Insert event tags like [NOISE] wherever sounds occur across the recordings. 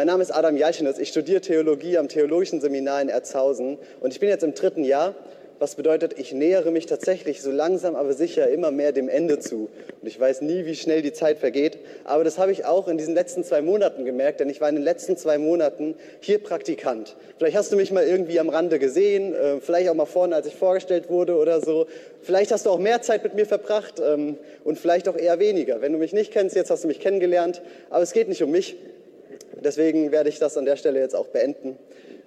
Mein Name ist Adam Jalchinus. Ich studiere Theologie am Theologischen Seminar in Erzhausen und ich bin jetzt im dritten Jahr was bedeutet, ich nähere mich tatsächlich so langsam aber sicher immer mehr dem Ende zu. Und ich weiß nie, wie schnell die Zeit vergeht. Aber das habe ich auch in diesen letzten zwei Monaten gemerkt, denn ich war in den letzten zwei Monaten hier Praktikant. Vielleicht hast du mich mal irgendwie am Rande gesehen, äh, vielleicht auch mal vorne, als ich vorgestellt wurde oder so. Vielleicht hast du auch mehr Zeit mit mir verbracht ähm, und vielleicht auch eher weniger. Wenn du mich nicht kennst, jetzt hast du mich kennengelernt. Aber es geht nicht um mich. Deswegen werde ich das an der Stelle jetzt auch beenden.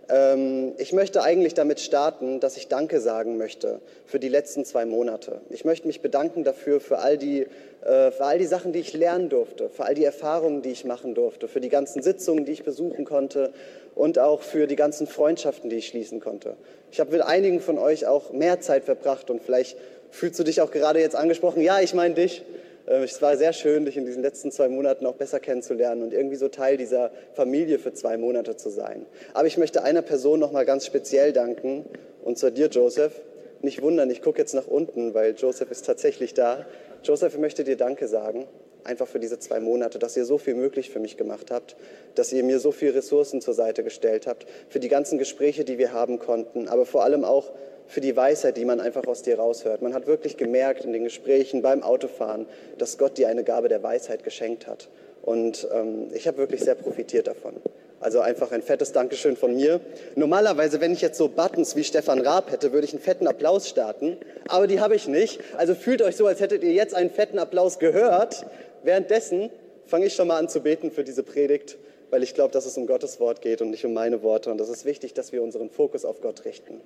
Ähm, ich möchte eigentlich damit starten, dass ich Danke sagen möchte für die letzten zwei Monate. Ich möchte mich bedanken dafür für all die, äh, für all die Sachen, die ich lernen durfte, für all die Erfahrungen, die ich machen durfte, für die ganzen Sitzungen, die ich besuchen konnte und auch für die ganzen Freundschaften, die ich schließen konnte. Ich habe mit einigen von euch auch mehr Zeit verbracht und vielleicht fühlst du dich auch gerade jetzt angesprochen. Ja, ich meine dich. Äh, es war sehr schön, dich in diesen letzten zwei Monaten auch besser kennenzulernen und irgendwie so Teil dieser Familie für zwei Monate zu sein. Aber ich möchte einer Person noch mal ganz speziell danken, und zwar dir, Joseph. Nicht wundern, ich gucke jetzt nach unten, weil Joseph ist tatsächlich da. Joseph, ich möchte dir Danke sagen, einfach für diese zwei Monate, dass ihr so viel möglich für mich gemacht habt, dass ihr mir so viele Ressourcen zur Seite gestellt habt, für die ganzen Gespräche, die wir haben konnten, aber vor allem auch für die Weisheit, die man einfach aus dir raushört. Man hat wirklich gemerkt in den Gesprächen beim Autofahren, dass Gott dir eine Gabe der Weisheit geschenkt hat. Und ähm, ich habe wirklich sehr profitiert davon. Also einfach ein fettes Dankeschön von mir. Normalerweise, wenn ich jetzt so Buttons wie Stefan Raab hätte, würde ich einen fetten Applaus starten. Aber die habe ich nicht. Also fühlt euch so, als hättet ihr jetzt einen fetten Applaus gehört. Währenddessen fange ich schon mal an zu beten für diese Predigt, weil ich glaube, dass es um Gottes Wort geht und nicht um meine Worte. Und es ist wichtig, dass wir unseren Fokus auf Gott richten.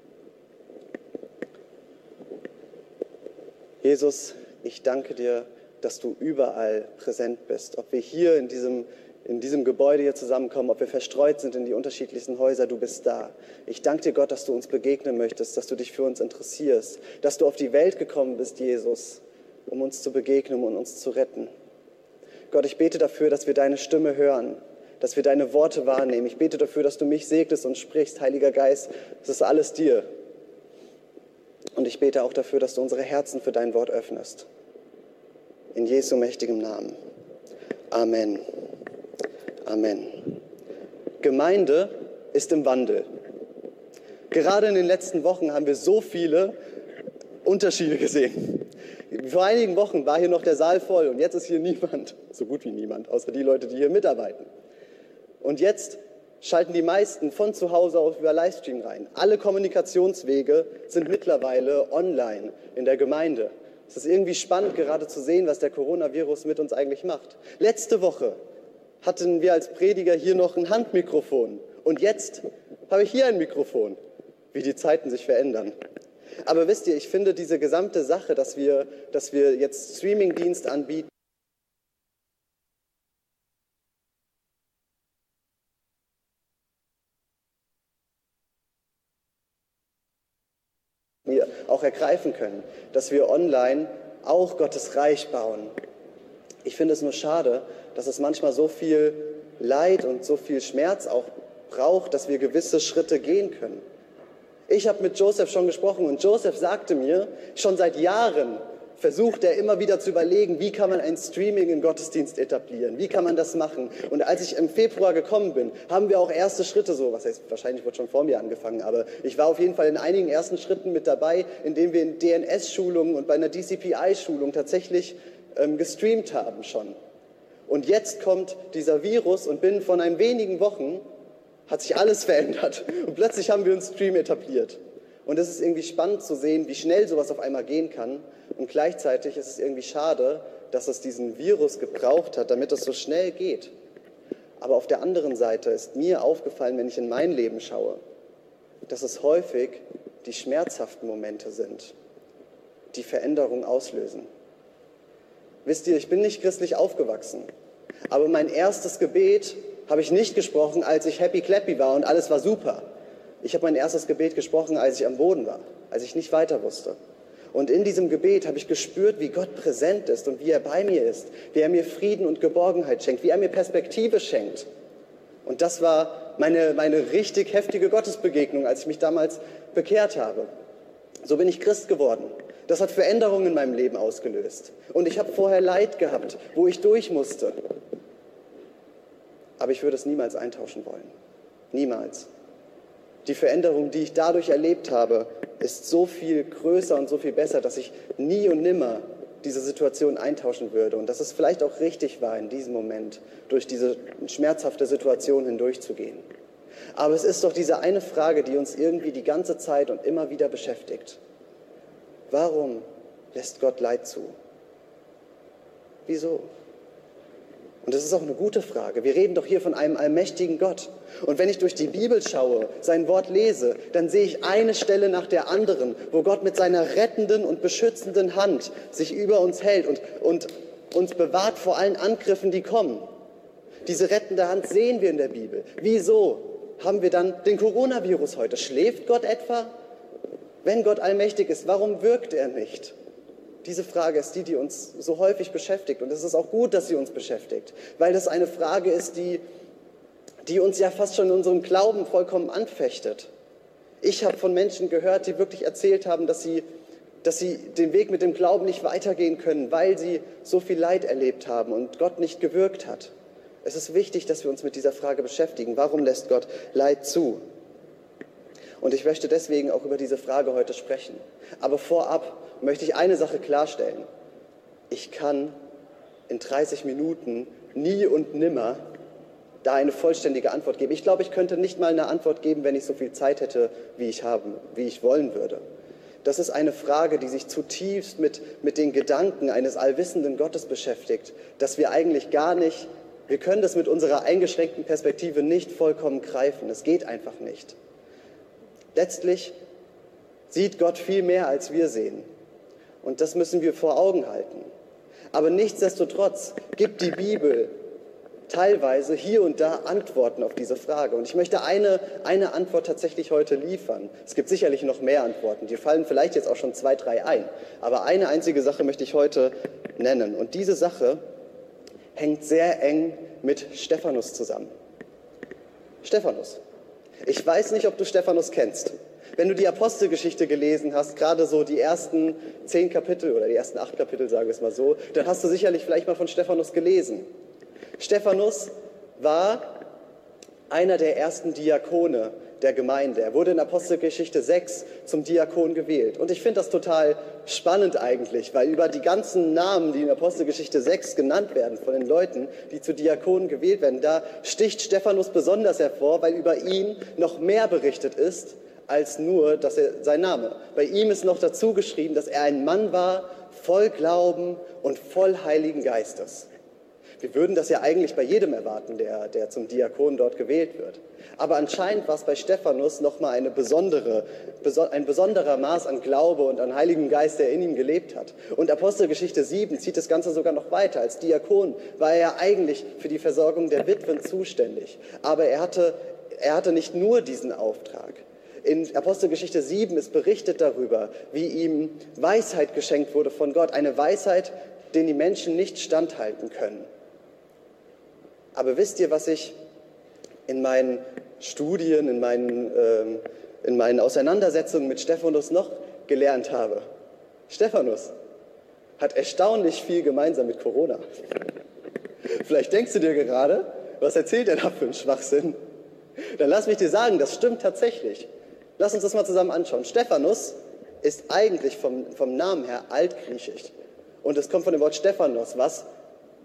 Jesus, ich danke dir, dass du überall präsent bist. Ob wir hier in diesem, in diesem Gebäude hier zusammenkommen, ob wir verstreut sind in die unterschiedlichsten Häuser, du bist da. Ich danke dir, Gott, dass du uns begegnen möchtest, dass du dich für uns interessierst, dass du auf die Welt gekommen bist, Jesus, um uns zu begegnen und uns zu retten. Gott, ich bete dafür, dass wir deine Stimme hören, dass wir deine Worte wahrnehmen. Ich bete dafür, dass du mich segnest und sprichst, Heiliger Geist. Das ist alles dir. Und ich bete auch dafür, dass du unsere Herzen für dein Wort öffnest. In Jesu mächtigem Namen. Amen. Amen. Gemeinde ist im Wandel. Gerade in den letzten Wochen haben wir so viele Unterschiede gesehen. Vor einigen Wochen war hier noch der Saal voll und jetzt ist hier niemand, so gut wie niemand, außer die Leute, die hier mitarbeiten. Und jetzt schalten die meisten von zu Hause aus über Livestream rein. Alle Kommunikationswege sind mittlerweile online in der Gemeinde. Es ist irgendwie spannend, gerade zu sehen, was der Coronavirus mit uns eigentlich macht. Letzte Woche hatten wir als Prediger hier noch ein Handmikrofon und jetzt habe ich hier ein Mikrofon. Wie die Zeiten sich verändern. Aber wisst ihr, ich finde diese gesamte Sache, dass wir, dass wir jetzt Streamingdienst anbieten, wir auch ergreifen können, dass wir online auch Gottes Reich bauen. Ich finde es nur schade, dass es manchmal so viel Leid und so viel Schmerz auch braucht, dass wir gewisse Schritte gehen können. Ich habe mit Joseph schon gesprochen und Joseph sagte mir schon seit Jahren, versucht er immer wieder zu überlegen, wie kann man ein Streaming in Gottesdienst etablieren, wie kann man das machen. Und als ich im Februar gekommen bin, haben wir auch erste Schritte so, was heißt, wahrscheinlich wird schon vor mir angefangen, aber ich war auf jeden Fall in einigen ersten Schritten mit dabei, indem wir in DNS-Schulungen und bei einer DCPI-Schulung tatsächlich ähm, gestreamt haben schon. Und jetzt kommt dieser Virus und binnen von ein wenigen Wochen hat sich alles [LAUGHS] verändert und plötzlich haben wir einen Stream etabliert. Und es ist irgendwie spannend zu sehen, wie schnell sowas auf einmal gehen kann. Und gleichzeitig ist es irgendwie schade, dass es diesen Virus gebraucht hat, damit es so schnell geht. Aber auf der anderen Seite ist mir aufgefallen, wenn ich in mein Leben schaue, dass es häufig die schmerzhaften Momente sind, die Veränderung auslösen. Wisst ihr, ich bin nicht christlich aufgewachsen, aber mein erstes Gebet habe ich nicht gesprochen, als ich happy clappy war und alles war super. Ich habe mein erstes Gebet gesprochen, als ich am Boden war, als ich nicht weiter wusste. Und in diesem Gebet habe ich gespürt, wie Gott präsent ist und wie er bei mir ist, wie er mir Frieden und Geborgenheit schenkt, wie er mir Perspektive schenkt. Und das war meine, meine richtig heftige Gottesbegegnung, als ich mich damals bekehrt habe. So bin ich Christ geworden. Das hat Veränderungen in meinem Leben ausgelöst. Und ich habe vorher Leid gehabt, wo ich durch musste. Aber ich würde es niemals eintauschen wollen. Niemals. Die Veränderung, die ich dadurch erlebt habe, ist so viel größer und so viel besser, dass ich nie und nimmer diese Situation eintauschen würde und dass es vielleicht auch richtig war, in diesem Moment durch diese schmerzhafte Situation hindurchzugehen. Aber es ist doch diese eine Frage, die uns irgendwie die ganze Zeit und immer wieder beschäftigt. Warum lässt Gott Leid zu? Wieso? Und das ist auch eine gute Frage. Wir reden doch hier von einem allmächtigen Gott. Und wenn ich durch die Bibel schaue, sein Wort lese, dann sehe ich eine Stelle nach der anderen, wo Gott mit seiner rettenden und beschützenden Hand sich über uns hält und, und uns bewahrt vor allen Angriffen, die kommen. Diese rettende Hand sehen wir in der Bibel. Wieso haben wir dann den Coronavirus heute? Schläft Gott etwa? Wenn Gott allmächtig ist, warum wirkt er nicht? Diese Frage ist die, die uns so häufig beschäftigt. Und es ist auch gut, dass sie uns beschäftigt, weil das eine Frage ist, die, die uns ja fast schon in unserem Glauben vollkommen anfechtet. Ich habe von Menschen gehört, die wirklich erzählt haben, dass sie, dass sie den Weg mit dem Glauben nicht weitergehen können, weil sie so viel Leid erlebt haben und Gott nicht gewirkt hat. Es ist wichtig, dass wir uns mit dieser Frage beschäftigen. Warum lässt Gott Leid zu? Und ich möchte deswegen auch über diese Frage heute sprechen. Aber vorab möchte ich eine Sache klarstellen. Ich kann in 30 Minuten nie und nimmer da eine vollständige Antwort geben. Ich glaube, ich könnte nicht mal eine Antwort geben, wenn ich so viel Zeit hätte, wie ich haben, wie ich wollen würde. Das ist eine Frage, die sich zutiefst mit, mit den Gedanken eines allwissenden Gottes beschäftigt, dass wir eigentlich gar nicht, wir können das mit unserer eingeschränkten Perspektive nicht vollkommen greifen. Es geht einfach nicht. Letztlich sieht Gott viel mehr, als wir sehen. Und das müssen wir vor Augen halten. Aber nichtsdestotrotz gibt die Bibel teilweise hier und da Antworten auf diese Frage. Und ich möchte eine, eine Antwort tatsächlich heute liefern. Es gibt sicherlich noch mehr Antworten. Die fallen vielleicht jetzt auch schon zwei, drei ein. Aber eine einzige Sache möchte ich heute nennen. Und diese Sache hängt sehr eng mit Stephanus zusammen. Stephanus. Ich weiß nicht, ob du Stephanus kennst. Wenn du die Apostelgeschichte gelesen hast, gerade so die ersten zehn Kapitel oder die ersten acht Kapitel, sagen wir es mal so, dann hast du sicherlich vielleicht mal von Stephanus gelesen. Stephanus war einer der ersten Diakone der Gemeinde. Er wurde in Apostelgeschichte 6 zum Diakon gewählt. Und ich finde das total spannend eigentlich, weil über die ganzen Namen, die in Apostelgeschichte 6 genannt werden von den Leuten, die zu Diakonen gewählt werden, da sticht Stephanus besonders hervor, weil über ihn noch mehr berichtet ist als nur dass er, sein Name. Bei ihm ist noch dazu geschrieben, dass er ein Mann war, voll Glauben und voll Heiligen Geistes. Wir würden das ja eigentlich bei jedem erwarten, der, der zum Diakon dort gewählt wird. Aber anscheinend war es bei Stephanus nochmal eine besondere, ein besonderer Maß an Glaube und an Heiligen Geist, der in ihm gelebt hat. Und Apostelgeschichte 7 zieht das Ganze sogar noch weiter. Als Diakon war er ja eigentlich für die Versorgung der Witwen zuständig. Aber er hatte, er hatte nicht nur diesen Auftrag. In Apostelgeschichte 7 ist berichtet darüber, wie ihm Weisheit geschenkt wurde von Gott. Eine Weisheit, den die Menschen nicht standhalten können. Aber wisst ihr, was ich in meinen Studien, in meinen, ähm, in meinen Auseinandersetzungen mit Stephanus noch gelernt habe? Stephanus hat erstaunlich viel gemeinsam mit Corona. Vielleicht denkst du dir gerade, was erzählt er da für einen Schwachsinn? Dann lass mich dir sagen, das stimmt tatsächlich. Lass uns das mal zusammen anschauen. Stephanus ist eigentlich vom, vom Namen her altgriechisch. Und es kommt von dem Wort Stephanos, was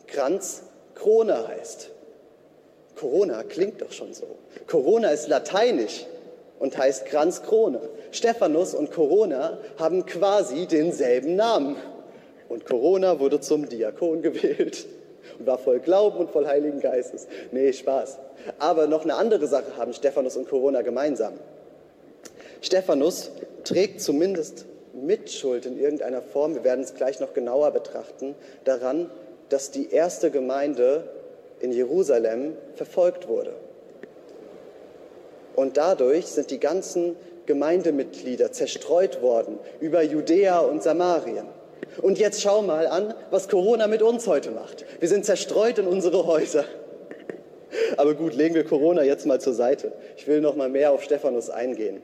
Kranz Krone heißt. Corona klingt doch schon so. Corona ist lateinisch und heißt Kranz Krone. Stephanus und Corona haben quasi denselben Namen. Und Corona wurde zum Diakon gewählt und war voll Glauben und voll Heiligen Geistes. Nee, Spaß. Aber noch eine andere Sache haben Stephanus und Corona gemeinsam. Stephanus trägt zumindest Mitschuld in irgendeiner Form, wir werden es gleich noch genauer betrachten, daran, dass die erste Gemeinde in Jerusalem verfolgt wurde. Und dadurch sind die ganzen Gemeindemitglieder zerstreut worden über Judäa und Samarien. Und jetzt schau mal an, was Corona mit uns heute macht. Wir sind zerstreut in unsere Häuser. Aber gut, legen wir Corona jetzt mal zur Seite. Ich will noch mal mehr auf Stephanus eingehen.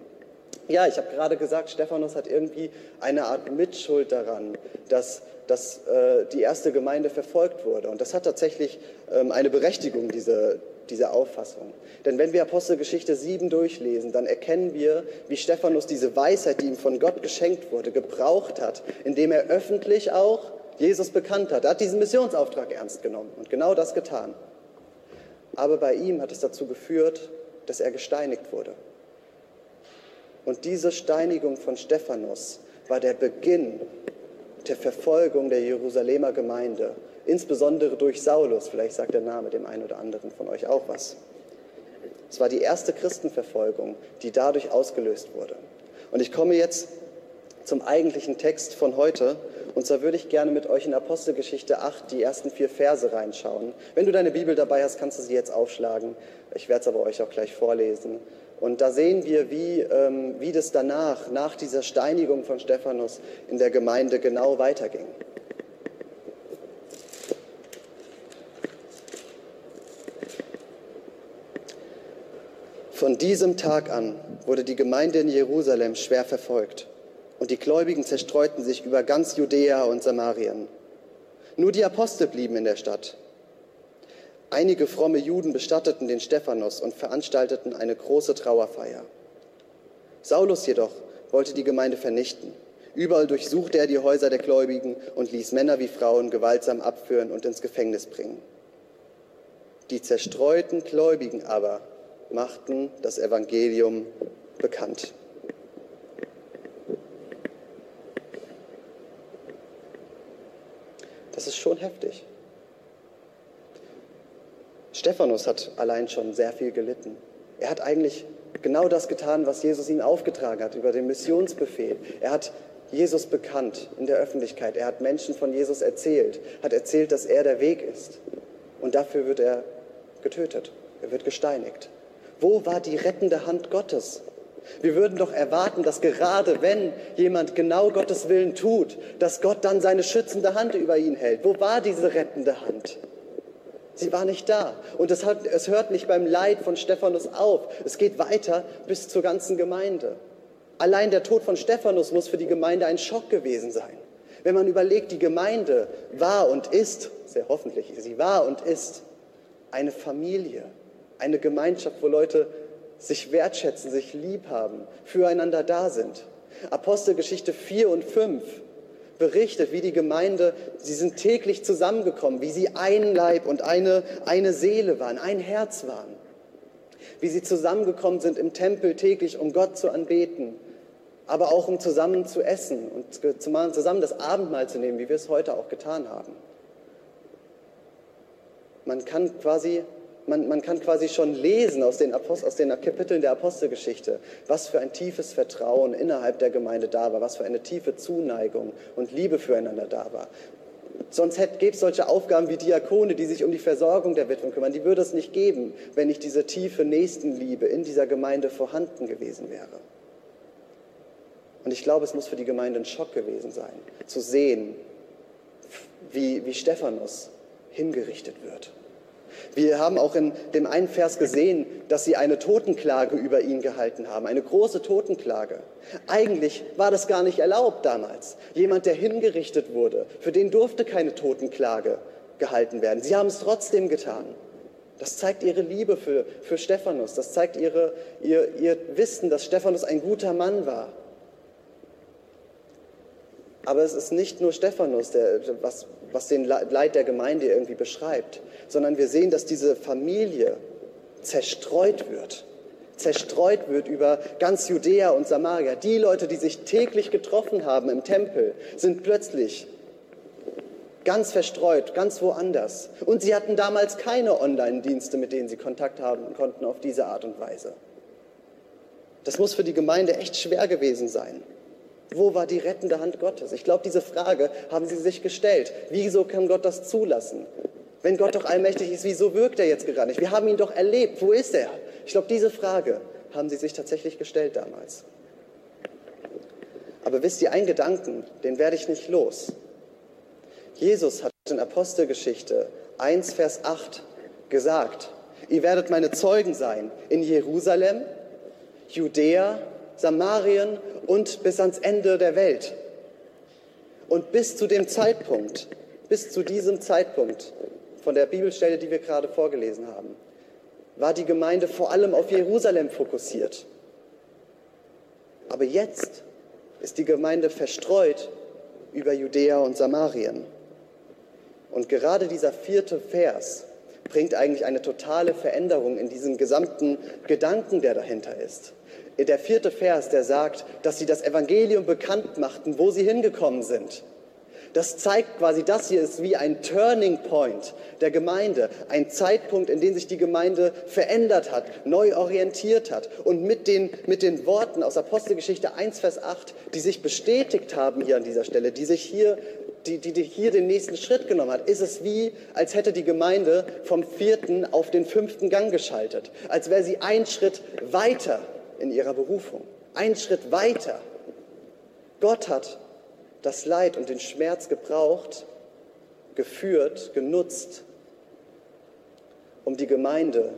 Ja, ich habe gerade gesagt, Stephanus hat irgendwie eine Art Mitschuld daran, dass, dass äh, die erste Gemeinde verfolgt wurde. Und das hat tatsächlich ähm, eine Berechtigung, diese, diese Auffassung. Denn wenn wir Apostelgeschichte 7 durchlesen, dann erkennen wir, wie Stephanus diese Weisheit, die ihm von Gott geschenkt wurde, gebraucht hat, indem er öffentlich auch Jesus bekannt hat. Er hat diesen Missionsauftrag ernst genommen und genau das getan. Aber bei ihm hat es dazu geführt, dass er gesteinigt wurde. Und diese Steinigung von Stephanus war der Beginn der Verfolgung der Jerusalemer Gemeinde, insbesondere durch Saulus. Vielleicht sagt der Name dem einen oder anderen von euch auch was. Es war die erste Christenverfolgung, die dadurch ausgelöst wurde. Und ich komme jetzt zum eigentlichen Text von heute. Und zwar würde ich gerne mit euch in Apostelgeschichte 8 die ersten vier Verse reinschauen. Wenn du deine Bibel dabei hast, kannst du sie jetzt aufschlagen. Ich werde es aber euch auch gleich vorlesen. Und da sehen wir, wie, ähm, wie das danach, nach dieser Steinigung von Stephanus in der Gemeinde genau weiterging. Von diesem Tag an wurde die Gemeinde in Jerusalem schwer verfolgt und die Gläubigen zerstreuten sich über ganz Judäa und Samarien. Nur die Apostel blieben in der Stadt. Einige fromme Juden bestatteten den Stephanus und veranstalteten eine große Trauerfeier. Saulus jedoch wollte die Gemeinde vernichten. Überall durchsuchte er die Häuser der Gläubigen und ließ Männer wie Frauen gewaltsam abführen und ins Gefängnis bringen. Die zerstreuten Gläubigen aber machten das Evangelium bekannt. Das ist schon heftig. Stephanus hat allein schon sehr viel gelitten. Er hat eigentlich genau das getan, was Jesus ihm aufgetragen hat über den Missionsbefehl. Er hat Jesus bekannt in der Öffentlichkeit. Er hat Menschen von Jesus erzählt, hat erzählt, dass er der Weg ist. Und dafür wird er getötet. Er wird gesteinigt. Wo war die rettende Hand Gottes? Wir würden doch erwarten, dass gerade wenn jemand genau Gottes Willen tut, dass Gott dann seine schützende Hand über ihn hält. Wo war diese rettende Hand? Sie war nicht da. Und es, hat, es hört nicht beim Leid von Stephanus auf. Es geht weiter bis zur ganzen Gemeinde. Allein der Tod von Stephanus muss für die Gemeinde ein Schock gewesen sein. Wenn man überlegt, die Gemeinde war und ist, sehr hoffentlich, sie war und ist eine Familie, eine Gemeinschaft, wo Leute sich wertschätzen, sich lieb haben, füreinander da sind. Apostelgeschichte 4 und 5 berichtet, wie die Gemeinde, sie sind täglich zusammengekommen, wie sie ein Leib und eine, eine Seele waren, ein Herz waren. Wie sie zusammengekommen sind im Tempel täglich, um Gott zu anbeten, aber auch um zusammen zu essen und zusammen das Abendmahl zu nehmen, wie wir es heute auch getan haben. Man kann quasi man, man kann quasi schon lesen aus den, Apost aus den Kapiteln der Apostelgeschichte, was für ein tiefes Vertrauen innerhalb der Gemeinde da war, was für eine tiefe Zuneigung und Liebe füreinander da war. Sonst gäbe es solche Aufgaben wie Diakone, die sich um die Versorgung der Witwen kümmern. Die würde es nicht geben, wenn nicht diese tiefe Nächstenliebe in dieser Gemeinde vorhanden gewesen wäre. Und ich glaube, es muss für die Gemeinde ein Schock gewesen sein, zu sehen, wie, wie Stephanus hingerichtet wird. Wir haben auch in dem einen Vers gesehen, dass sie eine Totenklage über ihn gehalten haben, eine große Totenklage. Eigentlich war das gar nicht erlaubt damals. Jemand, der hingerichtet wurde, für den durfte keine Totenklage gehalten werden. Sie haben es trotzdem getan. Das zeigt ihre Liebe für, für Stephanus. Das zeigt ihre, ihr, ihr Wissen, dass Stephanus ein guter Mann war. Aber es ist nicht nur Stephanus, der, was, was den Leid der Gemeinde irgendwie beschreibt, sondern wir sehen, dass diese Familie zerstreut wird. Zerstreut wird über ganz Judäa und Samaria. Die Leute, die sich täglich getroffen haben im Tempel, sind plötzlich ganz verstreut, ganz woanders. Und sie hatten damals keine Online-Dienste, mit denen sie Kontakt haben konnten auf diese Art und Weise. Das muss für die Gemeinde echt schwer gewesen sein. Wo war die rettende Hand Gottes? Ich glaube, diese Frage haben sie sich gestellt. Wieso kann Gott das zulassen? Wenn Gott doch allmächtig ist, wieso wirkt er jetzt gerade nicht? Wir haben ihn doch erlebt. Wo ist er? Ich glaube, diese Frage haben sie sich tatsächlich gestellt damals. Aber wisst ihr, einen Gedanken, den werde ich nicht los. Jesus hat in Apostelgeschichte 1, Vers 8 gesagt, ihr werdet meine Zeugen sein in Jerusalem, Judäa Samarien und bis ans Ende der Welt. Und bis zu dem Zeitpunkt, bis zu diesem Zeitpunkt von der Bibelstelle, die wir gerade vorgelesen haben, war die Gemeinde vor allem auf Jerusalem fokussiert. Aber jetzt ist die Gemeinde verstreut über Judäa und Samarien. Und gerade dieser vierte Vers bringt eigentlich eine totale Veränderung in diesen gesamten Gedanken, der dahinter ist. Der vierte Vers, der sagt, dass sie das Evangelium bekannt machten, wo sie hingekommen sind. Das zeigt quasi, das hier ist wie ein Turning Point der Gemeinde, ein Zeitpunkt, in dem sich die Gemeinde verändert hat, neu orientiert hat. Und mit den, mit den Worten aus Apostelgeschichte 1, Vers 8, die sich bestätigt haben hier an dieser Stelle, die sich hier die, die, die hier den nächsten Schritt genommen hat, ist es wie, als hätte die Gemeinde vom vierten auf den fünften Gang geschaltet. Als wäre sie einen Schritt weiter in ihrer Berufung. Einen Schritt weiter. Gott hat das Leid und den Schmerz gebraucht, geführt, genutzt, um die Gemeinde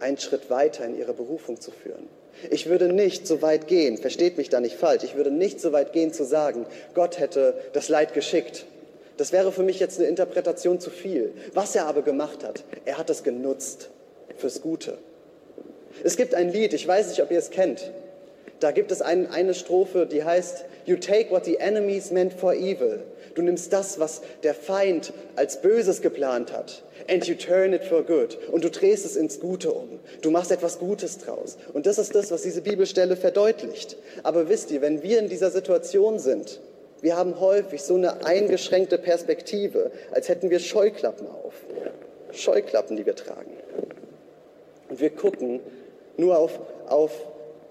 einen Schritt weiter in ihre Berufung zu führen. Ich würde nicht so weit gehen, versteht mich da nicht falsch, ich würde nicht so weit gehen zu sagen, Gott hätte das Leid geschickt. Das wäre für mich jetzt eine Interpretation zu viel. Was er aber gemacht hat, er hat es genutzt fürs Gute. Es gibt ein Lied, ich weiß nicht, ob ihr es kennt. Da gibt es ein, eine Strophe, die heißt, You take what the enemies meant for evil. Du nimmst das, was der Feind als Böses geplant hat, and you turn it for good. Und du drehst es ins Gute um. Du machst etwas Gutes draus. Und das ist das, was diese Bibelstelle verdeutlicht. Aber wisst ihr, wenn wir in dieser Situation sind, wir haben häufig so eine eingeschränkte Perspektive, als hätten wir Scheuklappen auf. Scheuklappen, die wir tragen. Und wir gucken nur auf, auf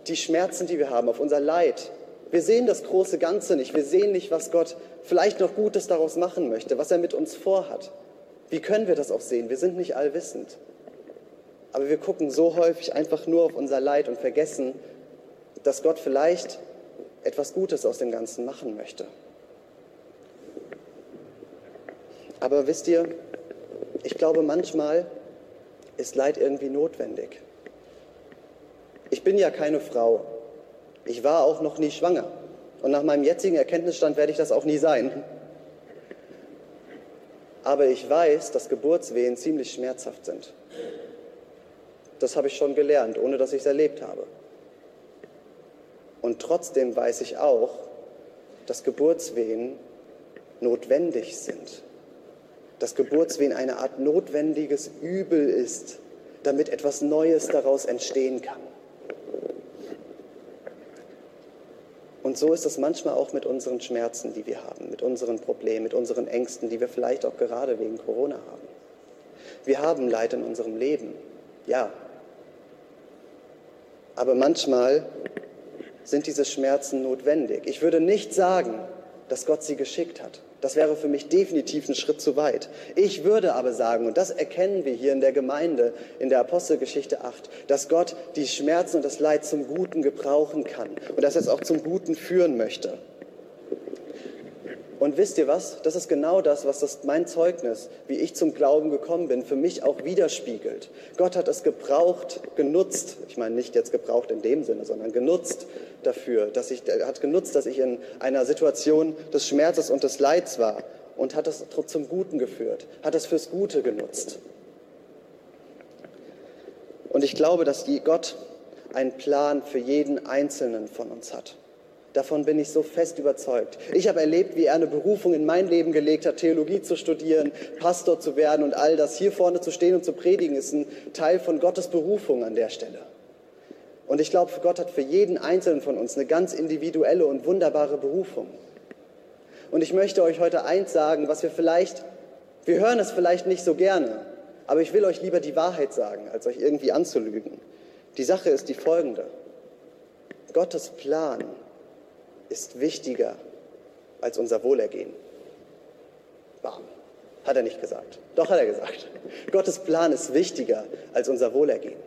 die Schmerzen, die wir haben, auf unser Leid. Wir sehen das große Ganze nicht. Wir sehen nicht, was Gott vielleicht noch Gutes daraus machen möchte, was er mit uns vorhat. Wie können wir das auch sehen? Wir sind nicht allwissend. Aber wir gucken so häufig einfach nur auf unser Leid und vergessen, dass Gott vielleicht etwas Gutes aus dem Ganzen machen möchte. Aber wisst ihr, ich glaube, manchmal ist Leid irgendwie notwendig. Ich bin ja keine Frau. Ich war auch noch nie schwanger. Und nach meinem jetzigen Erkenntnisstand werde ich das auch nie sein. Aber ich weiß, dass Geburtswehen ziemlich schmerzhaft sind. Das habe ich schon gelernt, ohne dass ich es erlebt habe. Und trotzdem weiß ich auch, dass Geburtswehen notwendig sind. Dass Geburtswehen eine Art notwendiges Übel ist, damit etwas Neues daraus entstehen kann. Und so ist es manchmal auch mit unseren Schmerzen, die wir haben, mit unseren Problemen, mit unseren Ängsten, die wir vielleicht auch gerade wegen Corona haben. Wir haben Leid in unserem Leben, ja. Aber manchmal sind diese Schmerzen notwendig. Ich würde nicht sagen, dass Gott sie geschickt hat. Das wäre für mich definitiv ein Schritt zu weit. Ich würde aber sagen, und das erkennen wir hier in der Gemeinde, in der Apostelgeschichte 8, dass Gott die Schmerzen und das Leid zum Guten gebrauchen kann und dass er es auch zum Guten führen möchte. Und wisst ihr was? Das ist genau das, was das, mein Zeugnis, wie ich zum Glauben gekommen bin, für mich auch widerspiegelt. Gott hat es gebraucht, genutzt, ich meine nicht jetzt gebraucht in dem Sinne, sondern genutzt dafür, dass ich, hat genutzt, dass ich in einer Situation des Schmerzes und des Leids war und hat es zum Guten geführt, hat es fürs Gute genutzt. Und ich glaube, dass Gott einen Plan für jeden Einzelnen von uns hat. Davon bin ich so fest überzeugt. Ich habe erlebt, wie er eine Berufung in mein Leben gelegt hat, Theologie zu studieren, Pastor zu werden und all das. Hier vorne zu stehen und zu predigen, ist ein Teil von Gottes Berufung an der Stelle. Und ich glaube, Gott hat für jeden Einzelnen von uns eine ganz individuelle und wunderbare Berufung. Und ich möchte euch heute eins sagen, was wir vielleicht, wir hören es vielleicht nicht so gerne, aber ich will euch lieber die Wahrheit sagen, als euch irgendwie anzulügen. Die Sache ist die folgende. Gottes Plan ist wichtiger als unser Wohlergehen. Bam. Hat er nicht gesagt. Doch hat er gesagt. [LAUGHS] Gottes Plan ist wichtiger als unser Wohlergehen.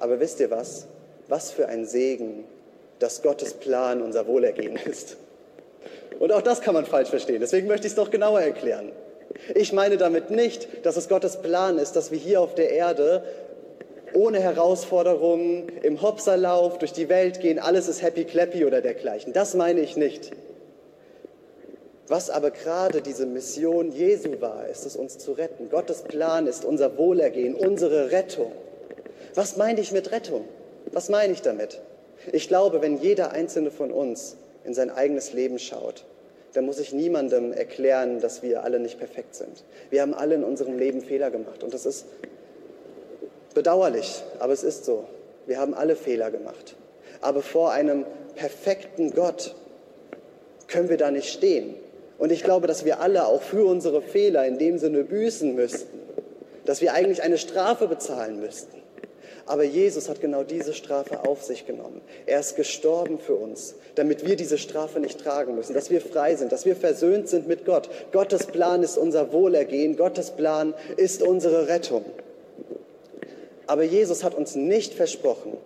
Aber wisst ihr was? Was für ein Segen, dass Gottes Plan unser Wohlergehen [LAUGHS] ist. Und auch das kann man falsch verstehen. Deswegen möchte ich es doch genauer erklären. Ich meine damit nicht, dass es Gottes Plan ist, dass wir hier auf der Erde ohne Herausforderungen, im Hopserlauf durch die Welt gehen, alles ist happy clappy oder dergleichen. Das meine ich nicht. Was aber gerade diese Mission Jesu war, ist es, uns zu retten. Gottes Plan ist unser Wohlergehen, unsere Rettung. Was meine ich mit Rettung? Was meine ich damit? Ich glaube, wenn jeder einzelne von uns in sein eigenes Leben schaut, dann muss ich niemandem erklären, dass wir alle nicht perfekt sind. Wir haben alle in unserem Leben Fehler gemacht und das ist bedauerlich, aber es ist so. Wir haben alle Fehler gemacht. Aber vor einem perfekten Gott können wir da nicht stehen. Und ich glaube, dass wir alle auch für unsere Fehler in dem Sinne büßen müssten, dass wir eigentlich eine Strafe bezahlen müssten. Aber Jesus hat genau diese Strafe auf sich genommen. Er ist gestorben für uns, damit wir diese Strafe nicht tragen müssen, dass wir frei sind, dass wir versöhnt sind mit Gott. Gottes Plan ist unser Wohlergehen, Gottes Plan ist unsere Rettung. Aber Jesus hat uns nicht versprochen,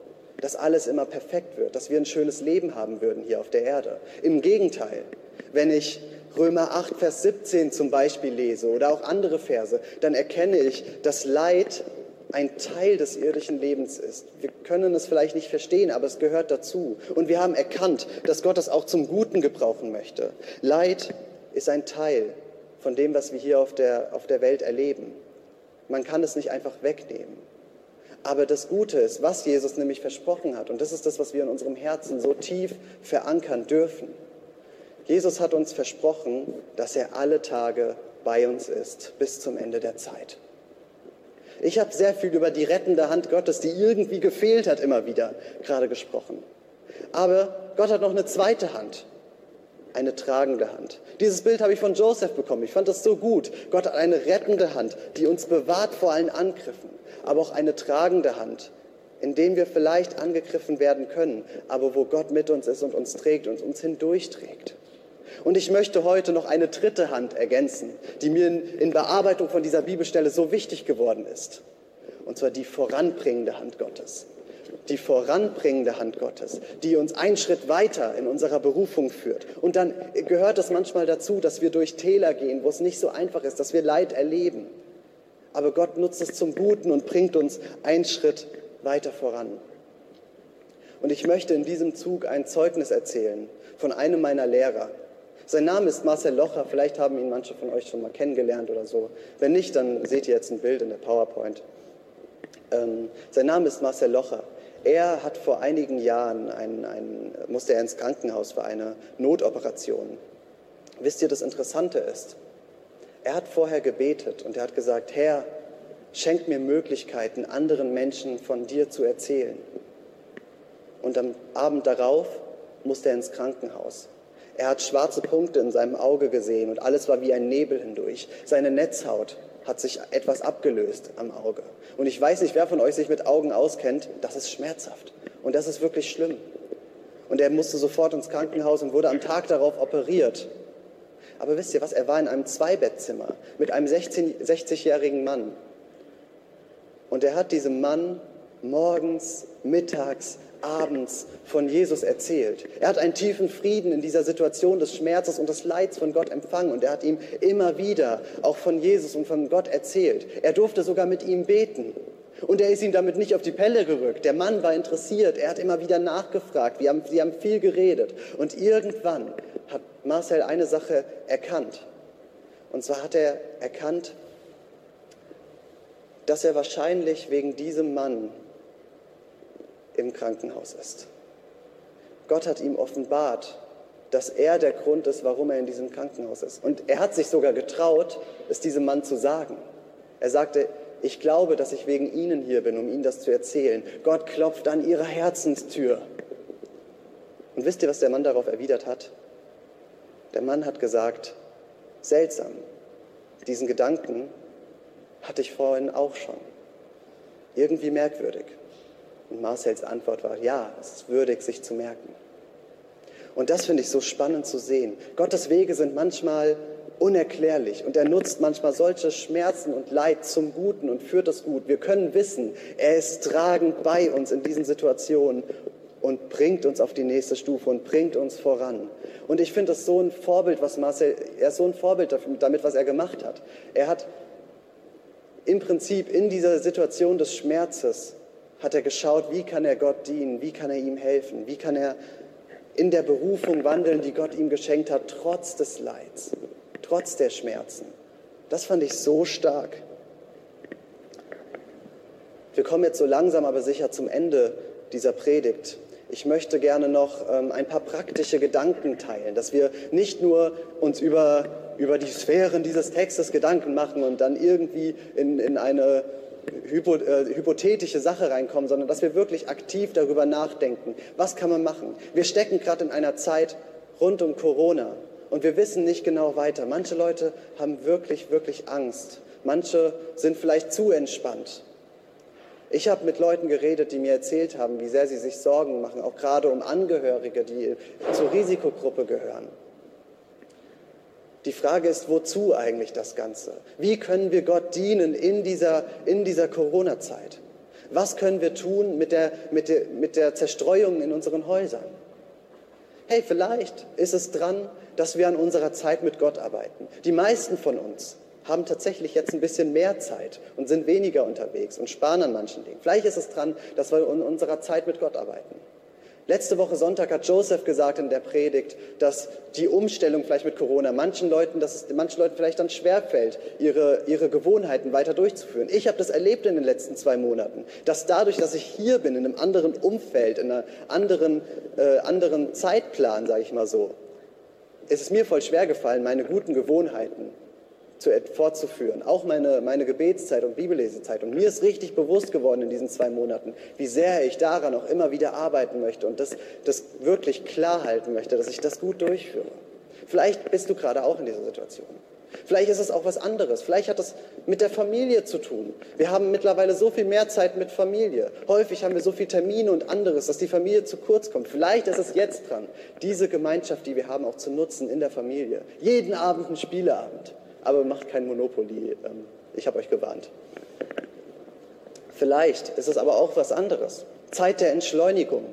dass alles immer perfekt wird, dass wir ein schönes Leben haben würden hier auf der Erde. Im Gegenteil, wenn ich Römer 8, Vers 17 zum Beispiel lese oder auch andere Verse, dann erkenne ich, dass Leid ein Teil des irdischen Lebens ist. Wir können es vielleicht nicht verstehen, aber es gehört dazu. Und wir haben erkannt, dass Gott es auch zum Guten gebrauchen möchte. Leid ist ein Teil von dem, was wir hier auf der, auf der Welt erleben. Man kann es nicht einfach wegnehmen. Aber das Gute ist, was Jesus nämlich versprochen hat, und das ist das, was wir in unserem Herzen so tief verankern dürfen. Jesus hat uns versprochen, dass er alle Tage bei uns ist, bis zum Ende der Zeit. Ich habe sehr viel über die rettende Hand Gottes, die irgendwie gefehlt hat, immer wieder gerade gesprochen. Aber Gott hat noch eine zweite Hand, eine tragende Hand. Dieses Bild habe ich von Joseph bekommen. Ich fand das so gut. Gott hat eine rettende Hand, die uns bewahrt vor allen Angriffen, aber auch eine tragende Hand, in denen wir vielleicht angegriffen werden können, aber wo Gott mit uns ist und uns trägt und uns hindurchträgt. Und ich möchte heute noch eine dritte Hand ergänzen, die mir in, Bearbeitung von dieser Bibelstelle so wichtig geworden ist. Und zwar die voranbringende Hand Gottes. Die voranbringende Hand Gottes, die uns einen Schritt weiter in unserer Berufung führt. Und dann gehört es manchmal dazu, dass wir durch Täler gehen, wo es nicht so einfach ist, dass wir Leid erleben. Aber Gott nutzt es zum Guten und bringt uns einen Schritt weiter voran. Und ich möchte in diesem Zug ein Zeugnis erzählen von einem meiner Lehrer, sein Name ist Marcel Locher, vielleicht haben ihn manche von euch schon mal kennengelernt oder so. Wenn nicht, dann seht ihr jetzt ein Bild in der PowerPoint. Ähm, sein Name ist Marcel Locher. Er hat vor einigen Jahren, ein, ein, musste er ins Krankenhaus für eine Notoperation. Wisst ihr, das Interessante ist, er hat vorher gebetet und er hat gesagt, Herr, schenk mir Möglichkeiten, anderen Menschen von dir zu erzählen. Und am Abend darauf musste er ins Krankenhaus. Er hat schwarze Punkte in seinem Auge gesehen und alles war wie ein Nebel hindurch. Seine Netzhaut hat sich etwas abgelöst am Auge. Und ich weiß nicht, wer von euch sich mit Augen auskennt, das ist schmerzhaft und das ist wirklich schlimm. Und er musste sofort ins Krankenhaus und wurde am Tag darauf operiert. Aber wisst ihr was, er war in einem Zweibettzimmer mit einem 60-jährigen Mann. Und er hat diesem Mann morgens, mittags, abends von Jesus erzählt. Er hat einen tiefen Frieden in dieser Situation des Schmerzes und des Leids von Gott empfangen und er hat ihm immer wieder auch von Jesus und von Gott erzählt. Er durfte sogar mit ihm beten. Und er ist ihm damit nicht auf die Pelle gerückt. Der Mann war interessiert, er hat immer wieder nachgefragt, wir haben, haben viel geredet. Und irgendwann hat Marcel eine Sache erkannt. Und zwar hat er erkannt, dass er wahrscheinlich wegen diesem Mann im Krankenhaus ist. Gott hat ihm offenbart, dass er der Grund ist, warum er in diesem Krankenhaus ist. Und er hat sich sogar getraut, es diesem Mann zu sagen. Er sagte, ich glaube, dass ich wegen Ihnen hier bin, um Ihnen das zu erzählen. Gott klopft an Ihrer Herzenstür. Und wisst ihr, was der Mann darauf erwidert hat? Der Mann hat gesagt, seltsam, diesen Gedanken hatte ich vorhin auch schon. Irgendwie merkwürdig. Und Marcels Antwort war, ja, es ist würdig, sich zu merken. Und das finde ich so spannend zu sehen. Gottes Wege sind manchmal unerklärlich und er nutzt manchmal solche Schmerzen und Leid zum Guten und führt das gut. Wir können wissen, er ist tragend bei uns in diesen Situationen und bringt uns auf die nächste Stufe und bringt uns voran. Und ich finde das so ein Vorbild, was Marcel, er ist so ein Vorbild damit, was er gemacht hat. Er hat im Prinzip in dieser Situation des Schmerzes hat er geschaut, wie kann er Gott dienen, wie kann er ihm helfen, wie kann er in der Berufung wandeln, die Gott ihm geschenkt hat, trotz des Leids, trotz der Schmerzen. Das fand ich so stark. Wir kommen jetzt so langsam aber sicher zum Ende dieser Predigt. Ich möchte gerne noch ähm, ein paar praktische Gedanken teilen, dass wir nicht nur uns über, über die Sphären dieses Textes Gedanken machen und dann irgendwie in, in eine hypo, äh, hypothetische Sache reinkommen, sondern dass wir wirklich aktiv darüber nachdenken. Was kann man machen? Wir stecken gerade in einer Zeit rund um Corona und wir wissen nicht genau weiter. Manche Leute haben wirklich, wirklich Angst. Manche sind vielleicht zu entspannt. Ich habe mit Leuten geredet, die mir erzählt haben, wie sehr sie sich Sorgen machen, auch gerade um Angehörige, die zur Risikogruppe gehören. Die Frage ist, wozu eigentlich das Ganze? Wie können wir Gott dienen in dieser, in dieser Corona-Zeit? Was können wir tun mit der, mit, der, mit der Zerstreuung in unseren Häusern? Hey, vielleicht ist es dran, dass wir an unserer Zeit mit Gott arbeiten. Die meisten von uns haben tatsächlich jetzt ein bisschen mehr Zeit und sind weniger unterwegs und sparen an manchen Dingen. Vielleicht ist es dran, dass wir in unserer Zeit mit Gott arbeiten. Letzte Woche Sonntag hat Joseph gesagt in der Predigt, dass die Umstellung vielleicht mit Corona manchen Leuten, dass es manchen Leuten vielleicht dann schwerfällt, ihre, ihre Gewohnheiten weiter durchzuführen. Ich habe das erlebt in den letzten zwei Monaten, dass dadurch, dass ich hier bin, in einem anderen Umfeld, in einem anderen, äh, anderen Zeitplan, sage ich mal so, ist es mir voll schwer gefallen, meine guten Gewohnheiten zu, fortzuführen. Auch meine, meine Gebetszeit und Bibellesezeit. Und mir ist richtig bewusst geworden in diesen zwei Monaten, wie sehr ich daran auch immer wieder arbeiten möchte und das, das wirklich klar halten möchte, dass ich das gut durchführe. Vielleicht bist du gerade auch in dieser Situation. Vielleicht ist es auch was anderes. Vielleicht hat es mit der Familie zu tun. Wir haben mittlerweile so viel mehr Zeit mit Familie. Häufig haben wir so viele Termine und anderes, dass die Familie zu kurz kommt. Vielleicht ist es jetzt dran, diese Gemeinschaft, die wir haben, auch zu nutzen in der Familie. Jeden Abend ein Spieleabend aber macht kein Monopoly. Ähm, ich habe euch gewarnt. Vielleicht ist es aber auch was anderes. Zeit der Entschleunigung.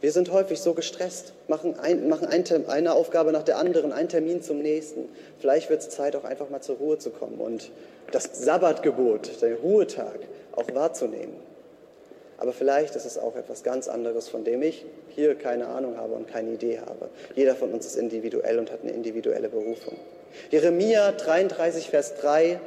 Wir sind häufig so gestresst, machen, ein, machen ein, eine Aufgabe nach der anderen, einen Termin zum nächsten. Vielleicht wird es Zeit, auch einfach mal zur Ruhe zu kommen und das Sabbatgebot, den Ruhetag, auch wahrzunehmen. Aber vielleicht ist es auch etwas ganz anderes, von dem ich hier keine Ahnung habe und keine Idee habe. Jeder von uns ist individuell und hat eine individuelle Berufung. Jeremia 33, Vers 3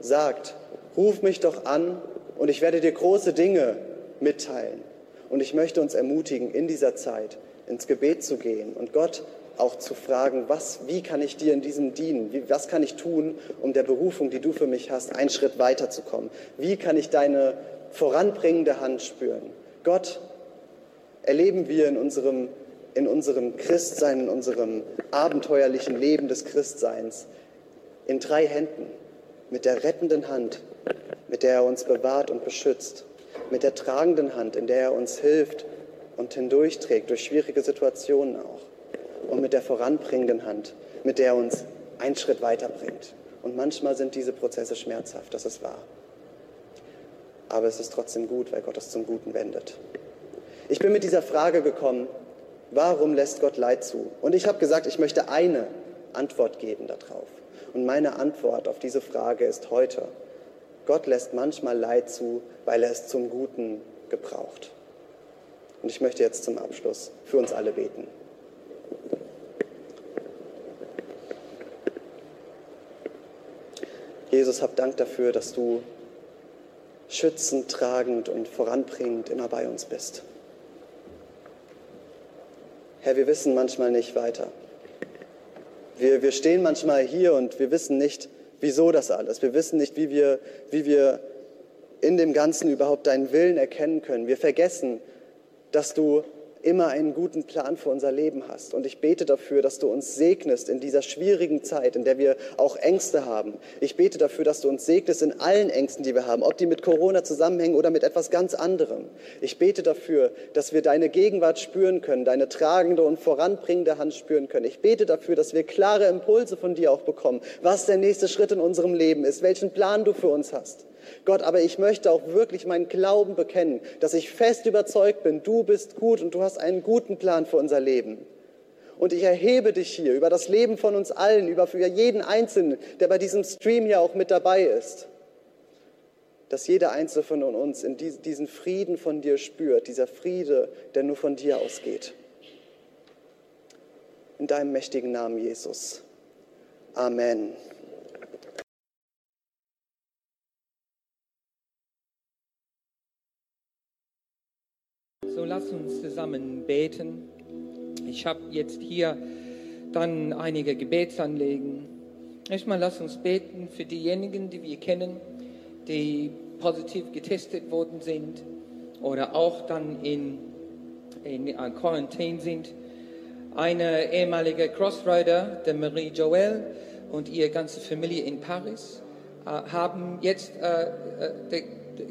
sagt, ruf mich doch an und ich werde dir große Dinge mitteilen. Und ich möchte uns ermutigen, in dieser Zeit ins Gebet zu gehen und Gott auch zu fragen, was, wie kann ich dir in diesem dienen? Wie, was kann ich tun, um der Berufung, die du für mich hast, einen Schritt weiterzukommen? Wie kann ich deine voranbringende Hand spüren? Gott, erleben wir in unserem in unserem Christsein, in unserem abenteuerlichen Leben des Christseins in drei Händen. Mit der rettenden Hand, mit der er uns bewahrt und beschützt. Mit der tragenden Hand, in der er uns hilft und hindurchträgt durch schwierige Situationen auch. Und mit der voranbringenden Hand, mit der er uns einen Schritt weiterbringt. Und manchmal sind diese Prozesse schmerzhaft, das ist wahr. Aber es ist trotzdem gut, weil Gott es zum Guten wendet. Ich bin mit dieser Frage gekommen, Warum lässt Gott Leid zu? Und ich habe gesagt, ich möchte eine Antwort geben darauf. Und meine Antwort auf diese Frage ist heute, Gott lässt manchmal Leid zu, weil er es zum Guten gebraucht. Und ich möchte jetzt zum Abschluss für uns alle beten. Jesus, hab Dank dafür, dass du schützend, tragend und voranbringend immer bei uns bist. Herr, wir wissen manchmal nicht weiter. Wir, wir stehen manchmal hier und wir wissen nicht, wieso das alles. Wir wissen nicht, wie wir, wie wir in dem Ganzen überhaupt deinen Willen erkennen können. Wir vergessen, dass du immer einen guten Plan für unser Leben hast. Und ich bete dafür, dass du uns segnest in dieser schwierigen Zeit, in der wir auch Ängste haben. Ich bete dafür, dass du uns segnest in allen Ängsten, die wir haben, ob die mit Corona zusammenhängen oder mit etwas ganz anderem. Ich bete dafür, dass wir deine Gegenwart spüren können, deine tragende und voranbringende Hand spüren können. Ich bete dafür, dass wir klare Impulse von dir auch bekommen, was der nächste Schritt in unserem Leben ist, welchen Plan du für uns hast. Gott, aber ich möchte auch wirklich meinen Glauben bekennen, dass ich fest überzeugt bin, du bist gut und du hast einen guten Plan für unser Leben. Und ich erhebe dich hier über das Leben von uns allen, über für jeden Einzelnen, der bei diesem Stream hier auch mit dabei ist. dass jeder einzelne von uns in diesen Frieden von dir spürt, dieser Friede, der nur von dir ausgeht. In deinem mächtigen Namen, Jesus. Amen. So lass uns zusammen beten. Ich habe jetzt hier dann einige Gebetsanliegen. Erstmal lass uns beten für diejenigen, die wir kennen, die positiv getestet worden sind oder auch dann in, in, in Quarantäne sind. Eine ehemalige Crossrider, der Marie Joel und ihre ganze Familie in Paris, äh, haben jetzt äh, äh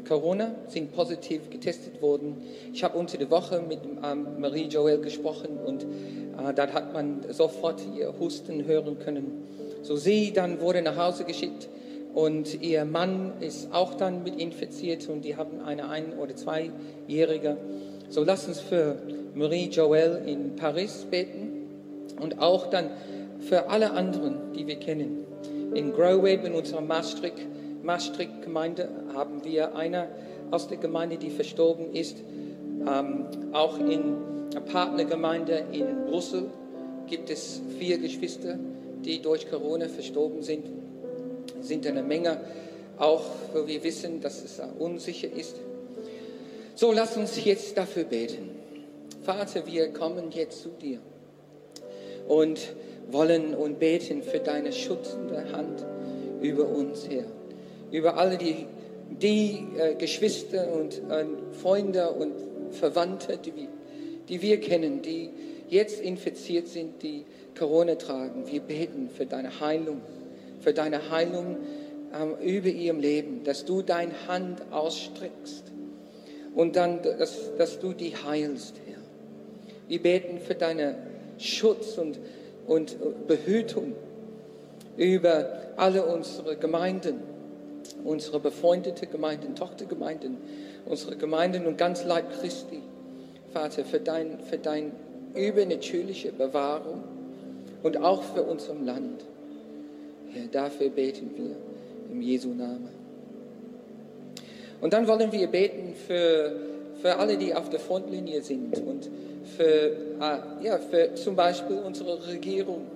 Corona, sind positiv getestet worden. Ich habe unter der Woche mit ähm, Marie Joel gesprochen und äh, dann hat man sofort ihr Husten hören können. So sie dann wurde nach Hause geschickt und ihr Mann ist auch dann mit infiziert und die haben eine ein- oder zweijährige. So lass uns für Marie Joel in Paris beten und auch dann für alle anderen, die wir kennen. In Growweb, in unserer Maastricht, Maastricht-Gemeinde, haben wir eine aus der Gemeinde, die verstorben ist. Ähm, auch in einer Partnergemeinde in Brüssel gibt es vier Geschwister, die durch Corona verstorben sind. Es sind eine Menge, auch wo wir wissen, dass es unsicher ist. So, lass uns jetzt dafür beten. Vater, wir kommen jetzt zu dir und wollen und beten für deine schützende Hand über uns, Herr. Über alle die, die äh, Geschwister und äh, Freunde und Verwandte, die wir, die wir kennen, die jetzt infiziert sind, die Corona tragen. Wir beten für deine Heilung, für deine Heilung ähm, über ihrem Leben, dass du deine Hand ausstreckst und dann, dass, dass du die heilst, Herr. Wir beten für deinen Schutz und und Behütung über alle unsere Gemeinden, unsere befreundete Gemeinden, Tochtergemeinden, unsere Gemeinden und ganz Leib Christi. Vater, für dein, für dein übernatürliche Bewahrung und auch für unser Land. Herr, dafür beten wir im Jesu Namen. Und dann wollen wir beten für, für alle, die auf der Frontlinie sind und für, äh, ja, für zum Beispiel unsere Regierung.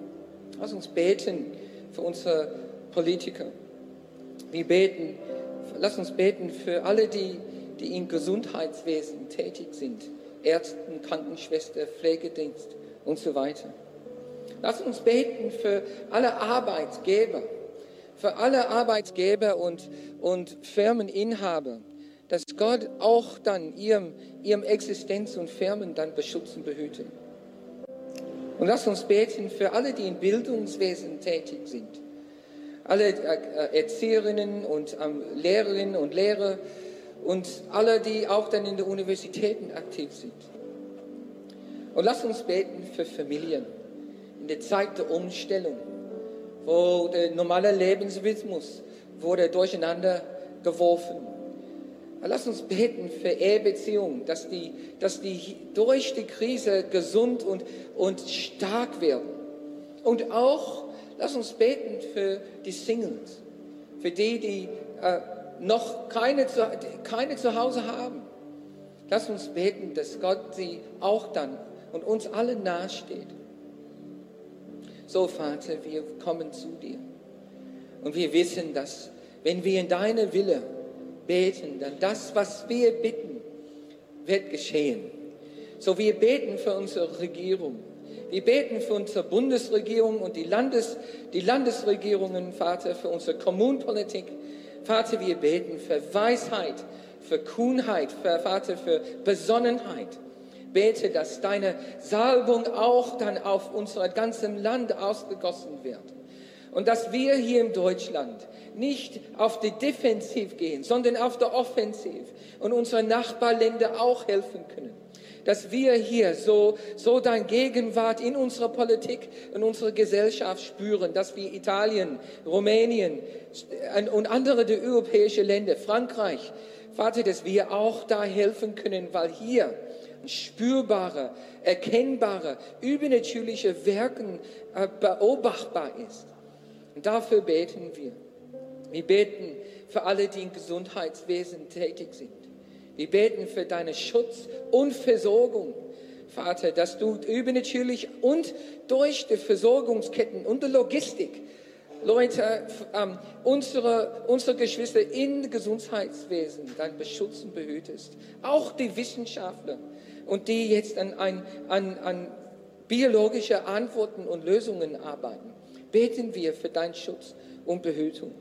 Lass uns beten für unsere Politiker. Wir beten, lass uns beten für alle, die, die im Gesundheitswesen tätig sind. Ärzten, Krankenschwester, Pflegedienst und so weiter. Lass uns beten für alle Arbeitgeber, für alle Arbeitgeber und, und Firmeninhaber, dass Gott auch dann ihrem, ihrem Existenz und Firmen dann beschützen, behüten. Und lass uns beten für alle, die im Bildungswesen tätig sind. Alle äh, Erzieherinnen und ähm, Lehrerinnen und Lehrer und alle, die auch dann in den Universitäten aktiv sind. Und lass uns beten für Familien in der Zeit der Umstellung, wo der normale Lebensrhythmus wurde durcheinander geworfen Lass uns beten für Ehebeziehungen, dass die, dass die durch die Krise gesund und, und stark werden. Und auch lass uns beten für die Singles, für die, die äh, noch keine, keine zu Hause haben. Lass uns beten, dass Gott sie auch dann und uns alle nahesteht. So, Vater, wir kommen zu dir. Und wir wissen, dass wenn wir in deine Wille beten, dann das, was wir bitten, wird geschehen. So wir beten für unsere Regierung. Wir beten für unsere Bundesregierung und die, Landes, die Landesregierungen, Vater, für unsere Kommunpolitik. Vater, wir beten für Weisheit, für Kühnheit, für, Vater, für Besonnenheit. Bete, dass deine Salbung auch dann auf unser ganzem Land ausgegossen wird. Und dass wir hier in Deutschland nicht auf die Defensiv gehen, sondern auf der Offensiv und unsere Nachbarländer auch helfen können. Dass wir hier so, so dein Gegenwart in unserer Politik, in unserer Gesellschaft spüren, dass wir Italien, Rumänien und andere der europäischen Länder, Frankreich, Vater, dass wir auch da helfen können, weil hier spürbare, erkennbare, übernatürliche Wirken äh, beobachtbar ist. Und dafür beten wir. Wir beten für alle, die im Gesundheitswesen tätig sind. Wir beten für deinen Schutz und Versorgung, Vater, dass du übernatürlich und durch die Versorgungsketten und die Logistik Leute, ähm, unsere, unsere Geschwister im Gesundheitswesen dann beschützen, behütest. Auch die Wissenschaftler und die jetzt an, an, an, an biologische Antworten und Lösungen arbeiten. Beten wir für deinen Schutz und Behütung.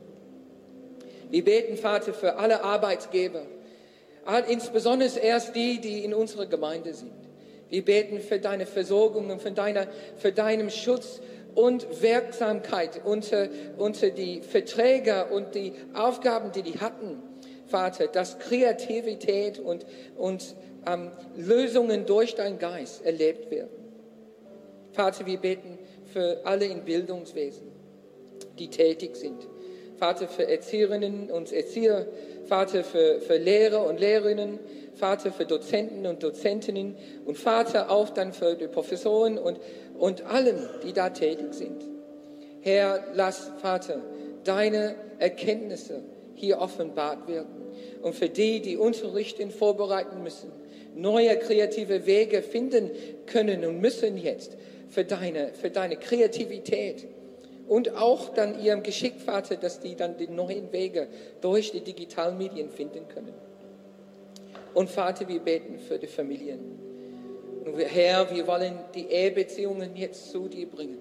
Wir beten, Vater, für alle Arbeitsgeber, insbesondere erst die, die in unserer Gemeinde sind. Wir beten für deine Versorgung und für, deine, für deinen Schutz und Wirksamkeit unter, unter die Verträge und die Aufgaben, die die hatten, Vater, dass Kreativität und, und ähm, Lösungen durch deinen Geist erlebt werden. Vater, wir beten für alle im Bildungswesen, die tätig sind. Vater, für Erzieherinnen und Erzieher, Vater, für, für Lehrer und Lehrerinnen, Vater, für Dozenten und Dozentinnen und Vater auch dann für die Professoren und, und allen, die da tätig sind. Herr, lass, Vater, deine Erkenntnisse hier offenbart werden. Und für die, die unterrichten, vorbereiten müssen, neue kreative Wege finden können und müssen jetzt für deine, für deine Kreativität und auch dann ihrem Geschick, Vater, dass die dann die neuen Wege durch die digitalen Medien finden können. Und Vater, wir beten für die Familien. Und Herr, wir wollen die Ehebeziehungen jetzt zu dir bringen.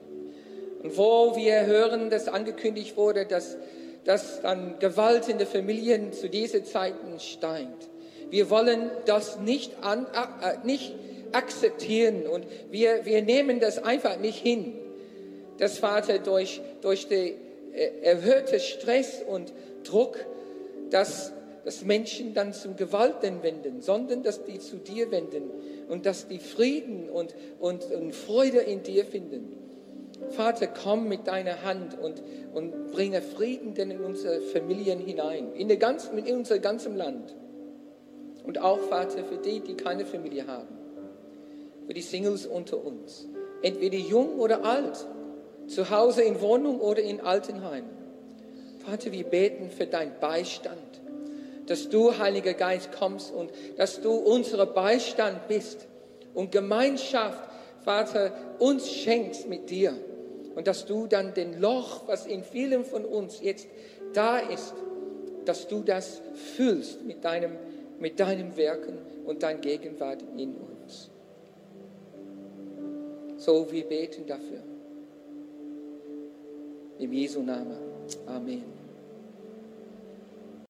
Und wo wir hören, dass angekündigt wurde, dass, dass dann Gewalt in den Familien zu diesen Zeiten steigt. Wir wollen das nicht, an, äh, nicht akzeptieren und wir, wir nehmen das einfach nicht hin. Dass Vater durch, durch den äh, erhöhten Stress und Druck, dass dass Menschen dann zum Gewalten wenden, sondern dass die zu dir wenden und dass die Frieden und, und, und Freude in dir finden. Vater, komm mit deiner Hand und, und bringe Frieden denn in unsere Familien hinein, in, der ganzen, in unser ganzes Land. Und auch, Vater, für die, die keine Familie haben, für die Singles unter uns, entweder jung oder alt, zu Hause in Wohnung oder in Altenheim. Vater, wir beten für deinen Beistand dass du, Heiliger Geist, kommst und dass du unser Beistand bist und Gemeinschaft, Vater, uns schenkst mit dir. Und dass du dann den Loch, was in vielen von uns jetzt da ist, dass du das füllst mit deinem, mit deinem Wirken und dein Gegenwart in uns. So, wir beten dafür. Im Jesu Namen. Amen.